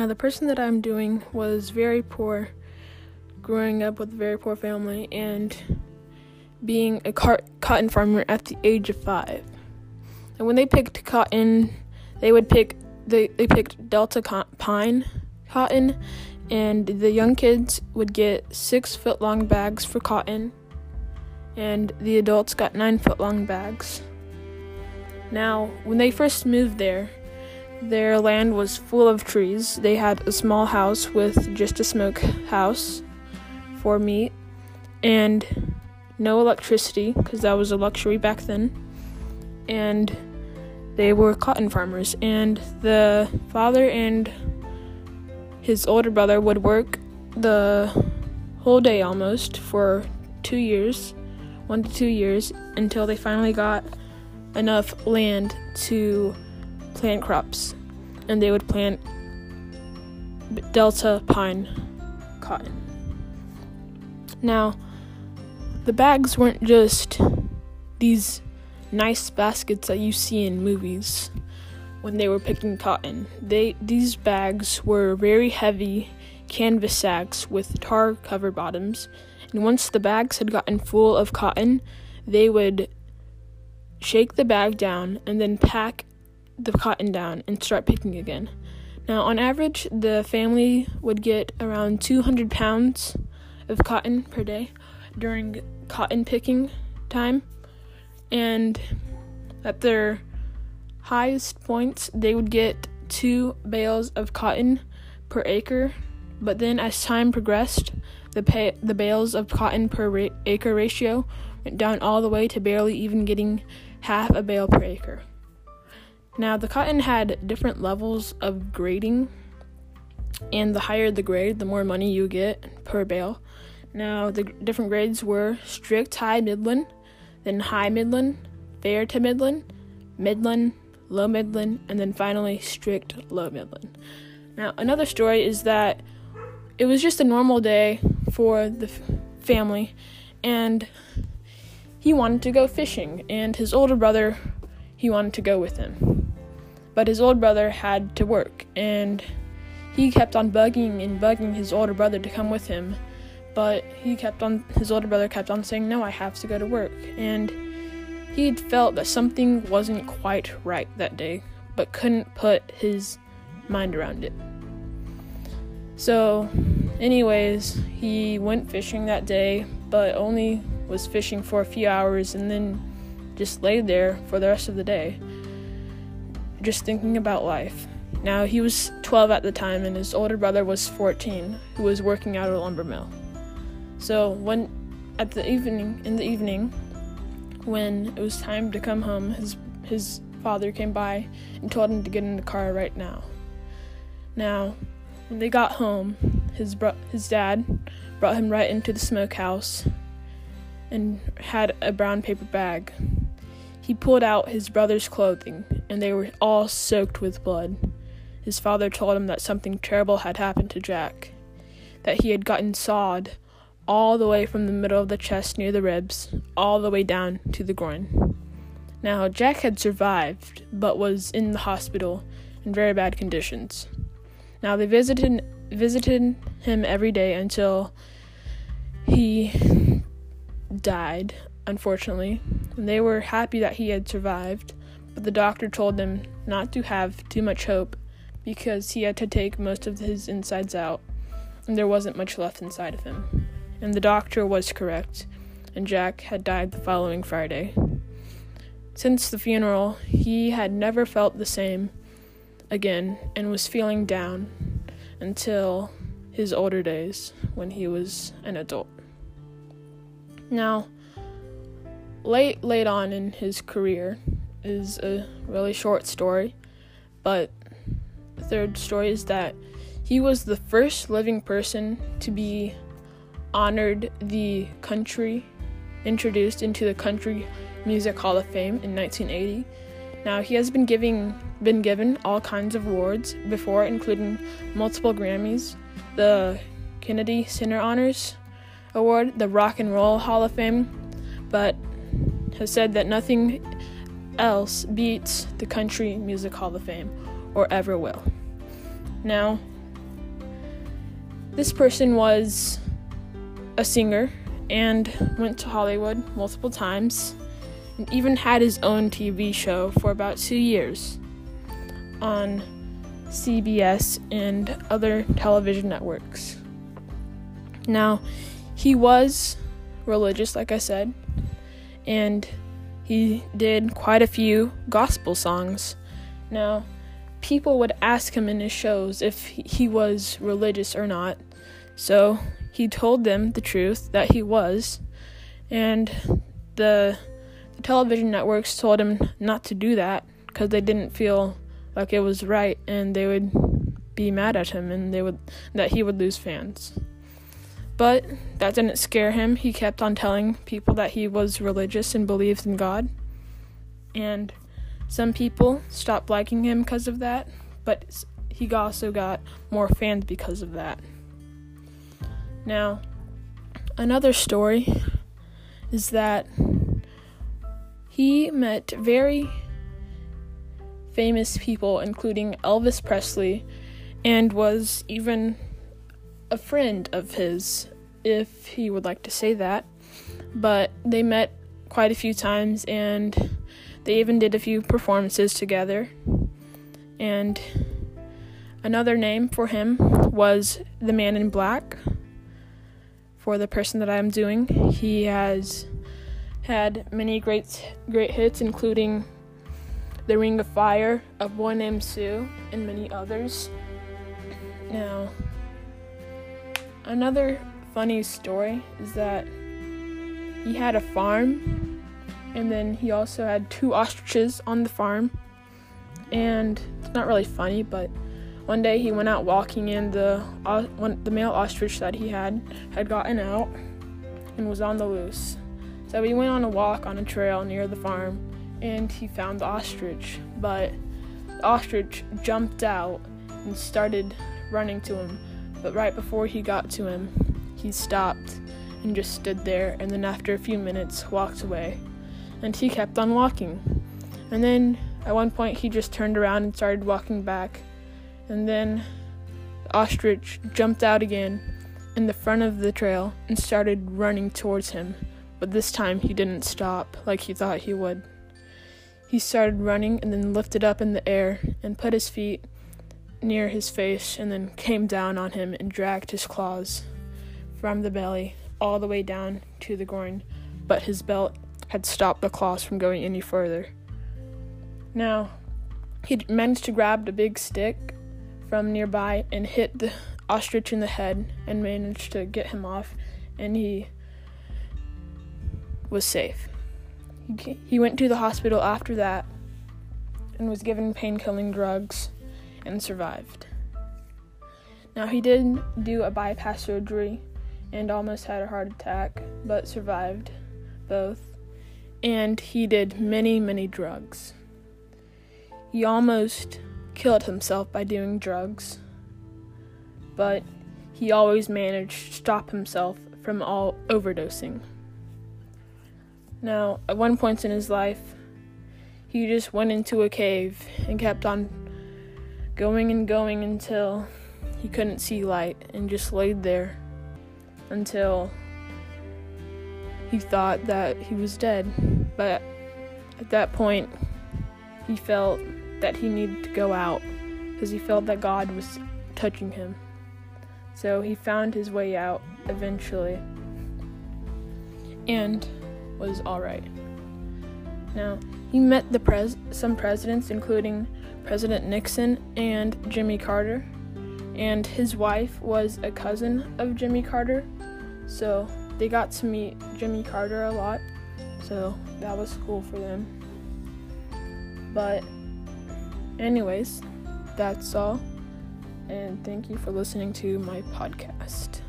Now, the person that I'm doing was very poor, growing up with a very poor family, and being a cotton farmer at the age of five. And when they picked cotton, they would pick they, they picked Delta pine cotton, and the young kids would get six foot long bags for cotton, and the adults got nine foot long bags. Now, when they first moved there, their land was full of trees. They had a small house with just a smoke house for meat and no electricity because that was a luxury back then. And they were cotton farmers. And the father and his older brother would work the whole day almost for two years, one to two years, until they finally got enough land to plant crops, and they would plant Delta pine cotton. Now, the bags weren't just these nice baskets that you see in movies when they were picking cotton. They these bags were very heavy canvas sacks with tar covered bottoms, and once the bags had gotten full of cotton, they would shake the bag down and then pack the cotton down and start picking again. Now, on average, the family would get around 200 pounds of cotton per day during cotton picking time, and at their highest points, they would get two bales of cotton per acre. But then, as time progressed, the pay- the bales of cotton per ra- acre ratio went down all the way to barely even getting half a bale per acre. Now, the cotton had different levels of grading, and the higher the grade, the more money you get per bale. Now, the different grades were strict high Middling, then high Middling, fair to Middling, Middling, low Middling, and then finally strict low Middling. Now, another story is that it was just a normal day for the f- family, and he wanted to go fishing, and his older brother, he wanted to go with him. But his older brother had to work, and he kept on bugging and bugging his older brother to come with him. But he kept on, his older brother kept on saying, No, I have to go to work. And he felt that something wasn't quite right that day, but couldn't put his mind around it. So, anyways, he went fishing that day, but only was fishing for a few hours and then just laid there for the rest of the day, just thinking about life. Now, he was 12 at the time, and his older brother was 14, who was working out at a lumber mill. So, when at the evening, in the evening, when it was time to come home, his his father came by and told him to get in the car right now. Now, when they got home, his bro- his dad brought him right into the smokehouse and had a brown paper bag. He pulled out his brother's clothing, and they were all soaked with blood. His father told him that something terrible had happened to Jack, that he had gotten sawed all the way from the middle of the chest near the ribs, all the way down to the groin. Now, Jack had survived, but was in the hospital in very bad conditions. Now, they visited visited him every day until he died, unfortunately. And they were happy that he had survived, but the doctor told them not to have too much hope because he had to take most of his insides out, and there wasn't much left inside of him. And the doctor was correct, and Jack had died the following Friday. Since the funeral, he had never felt the same again and was feeling down until his older days when he was an adult. Now, late late on in his career is a really short story, but the third story is that he was the first living person to be honored the country introduced into the Country Music Hall of Fame in 1980. Now he has been giving been given all kinds of awards before, including multiple Grammys, the Kennedy Center Honors, Award, the Rock and Roll Hall of Fame, but has said that nothing else beats the Country Music Hall of Fame or ever will. Now, this person was a singer and went to Hollywood multiple times and even had his own TV show for about two years on CBS and other television networks. Now, he was religious, like I said, and he did quite a few gospel songs. Now, people would ask him in his shows if he was religious or not. So he told them the truth that he was, and the, the television networks told him not to do that because they didn't feel like it was right, and they would be mad at him, and they would that he would lose fans. But that didn't scare him. He kept on telling people that he was religious and believed in God. And some people stopped liking him because of that, but he also got more fans because of that. Now, another story is that he met very famous people, including Elvis Presley, and was even a friend of his, if he would like to say that. But they met quite a few times and they even did a few performances together. And another name for him was the Man in Black. For the person that I'm doing, he has had many great great hits, including "The Ring of Fire," "A Boy Named Sue," and many others. Now, Another funny story is that he had a farm and then he also had two ostriches on the farm. And it's not really funny, but one day he went out walking and the uh, one, the male ostrich that he had had gotten out and was on the loose. So he went on a walk on a trail near the farm and he found the ostrich, but the ostrich jumped out and started running to him but right before he got to him, he stopped and just stood there, and then after a few minutes, walked away. And he kept on walking. And then at one point, he just turned around and started walking back. And then the ostrich jumped out again in the front of the trail and started running towards him. But this time, he didn't stop like he thought he would. He started running and then lifted up in the air and put his feet near his face and then came down on him and dragged his claws from the belly all the way down to the groin, but his belt had stopped the claws from going any further. Now, he managed to grab a big stick from nearby and hit the ostrich in the head and managed to get him off, and he was safe. He went to the hospital after that and was given pain killing drugs and survived. Now, he did do a bypass surgery and almost had a heart attack, but survived both. And he did many, many drugs. He almost killed himself by doing drugs, but he always managed to stop himself from all overdosing. Now, at one point in his life, he just went into a cave and kept on going and going until he couldn't see light and just laid there until he thought that he was dead. But at that point, he felt that he needed to go out because he felt that God was touching him. So he found his way out eventually and was alright. Now, he met the pres- some presidents, including President Nixon and Jimmy Carter, and his wife was a cousin of Jimmy Carter, so they got to meet Jimmy Carter a lot, so that was cool for them. But, anyways, that's all, and thank you for listening to my podcast.